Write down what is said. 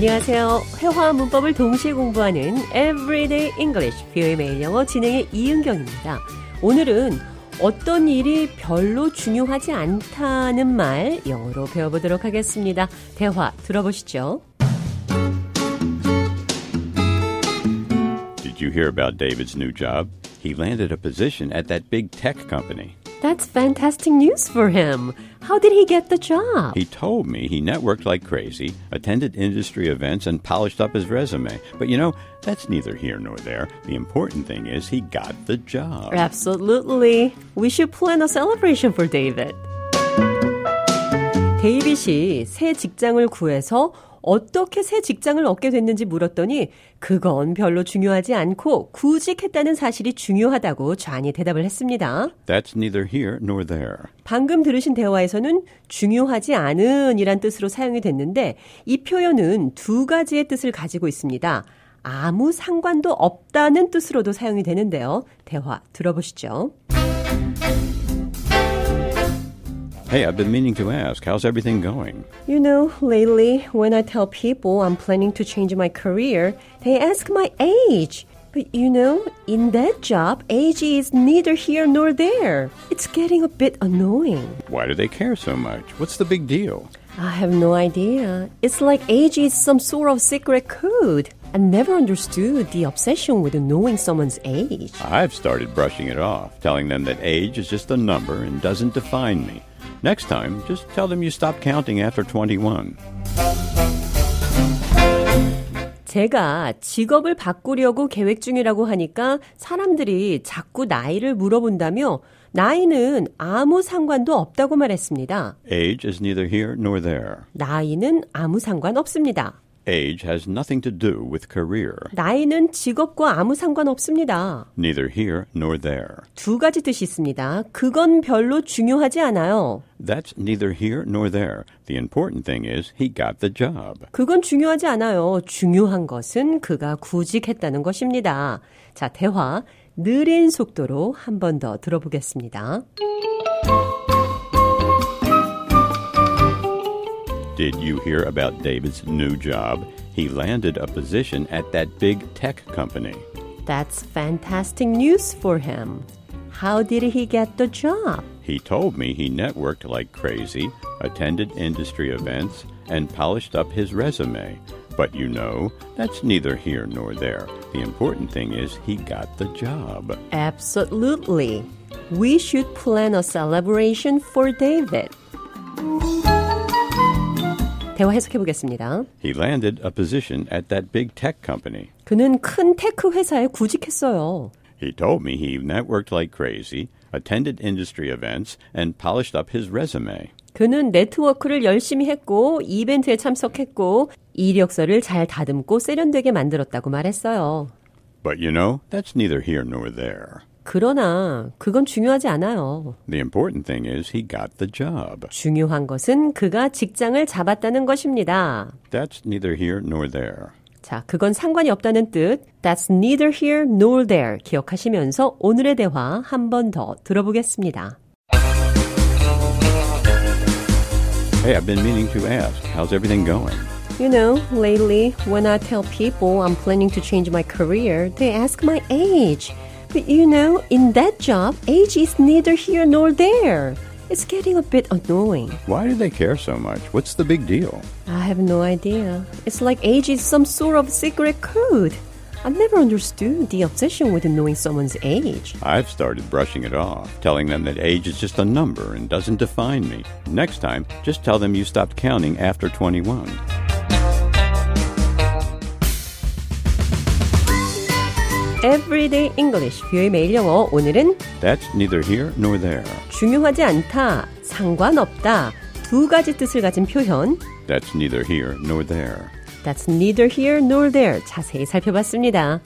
안녕하세요. 회화와 문법을 동시에 공부하는 Everyday English, 뷰의 매일 영어 진행의 이은경입니다. 오늘은 어떤 일이 별로 중요하지 않다는 말 영어로 배워보도록 하겠습니다. 대화 들어보시죠. Did you hear about David's new job? He landed a position at that big tech company. That's fantastic news for him. How did he get the job? He told me he networked like crazy, attended industry events, and polished up his resume. But you know, that's neither here nor there. The important thing is he got the job. Absolutely. We should plan a celebration for David. 데이빗이 새 직장을 구해서 어떻게 새 직장을 얻게 됐는지 물었더니 그건 별로 중요하지 않고 구직했다는 사실이 중요하다고 좌니 대답을 했습니다. That's neither here nor there. 방금 들으신 대화에서는 중요하지 않은 이란 뜻으로 사용이 됐는데 이 표현은 두 가지의 뜻을 가지고 있습니다. 아무 상관도 없다는 뜻으로도 사용이 되는데요. 대화 들어보시죠. Hey, I've been meaning to ask, how's everything going? You know, lately, when I tell people I'm planning to change my career, they ask my age. But you know, in that job, age is neither here nor there. It's getting a bit annoying. Why do they care so much? What's the big deal? I have no idea. It's like age is some sort of secret code. I never understood the obsession with knowing someone's age. I've started brushing it off, telling them that age is just a number and doesn't define me. Next time, just tell them you stopped counting after 21. 제가 직업을 바꾸려고 계획 중이라고 하니까 사람들이 자꾸 나이를 물어본다며 나이는 아무 상관도 없다고 말했습니다. Age is neither here nor there. 나이는 아무 상관 없습니다. Age has nothing to do with career. 나이는 직업과 아무 상관 없습니다. Neither here nor there. 두 가지 뜻이 있습니다. 그건 별로 중요하지 않아요. That's neither here nor there. The important thing is he got the job. 그건 중요하지 않아요. 중요한 것은 그가 구직했다는 것입니다. 자, 대화 느린 속도로 한 번 더 들어보겠습니다. Did you hear about David's new job? He landed a position at that big tech company. That's fantastic news for him. How did he get the job? He told me he networked like crazy, attended industry events, and polished up his resume. But you know, that's neither here nor there. The important thing is he got the job. Absolutely. We should plan a celebration for David. 대화 해석해 보겠습니다. He landed a position at that big tech company. 그는 큰 테크 회사에 구직했어요. He told me he networked like crazy, attended industry events, and polished up his resume. 그는 네트워크를 열심히 했고 이벤트에 참석했고 이력서를 잘 다듬고 세련되게 만들었다고 말했어요. But you know, that's neither here nor there. 그러나 그건 중요하지 않아요. The important thing is he got the job. 중요한 것은 그가 직장을 잡았다는 것입니다. That's neither here nor there. 자, 그건 상관이 없다는 뜻. That's neither here nor there. 기억하시면서 오늘의 대화 한 번 더 들어보겠습니다. Hey, I've been meaning to ask, how's everything going? You know, lately, when I tell people I'm planning to change my career, they ask my age. But you know, in that job, age is neither here nor there. It's getting a bit annoying. Why do they care so much? What's the big deal? I have no idea. It's like age is some sort of secret code. I've never understood the obsession with knowing someone's age. I've started brushing it off, telling them that age is just a number and doesn't define me. Next time, just tell them you stopped counting after 21. Everyday English, 뷰의 매일 영어. 오늘은 That's neither here nor there. 중요하지 않다, 상관없다 두 가지 뜻을 가진 표현 That's neither here nor there. That's neither here nor there 자세히 살펴봤습니다.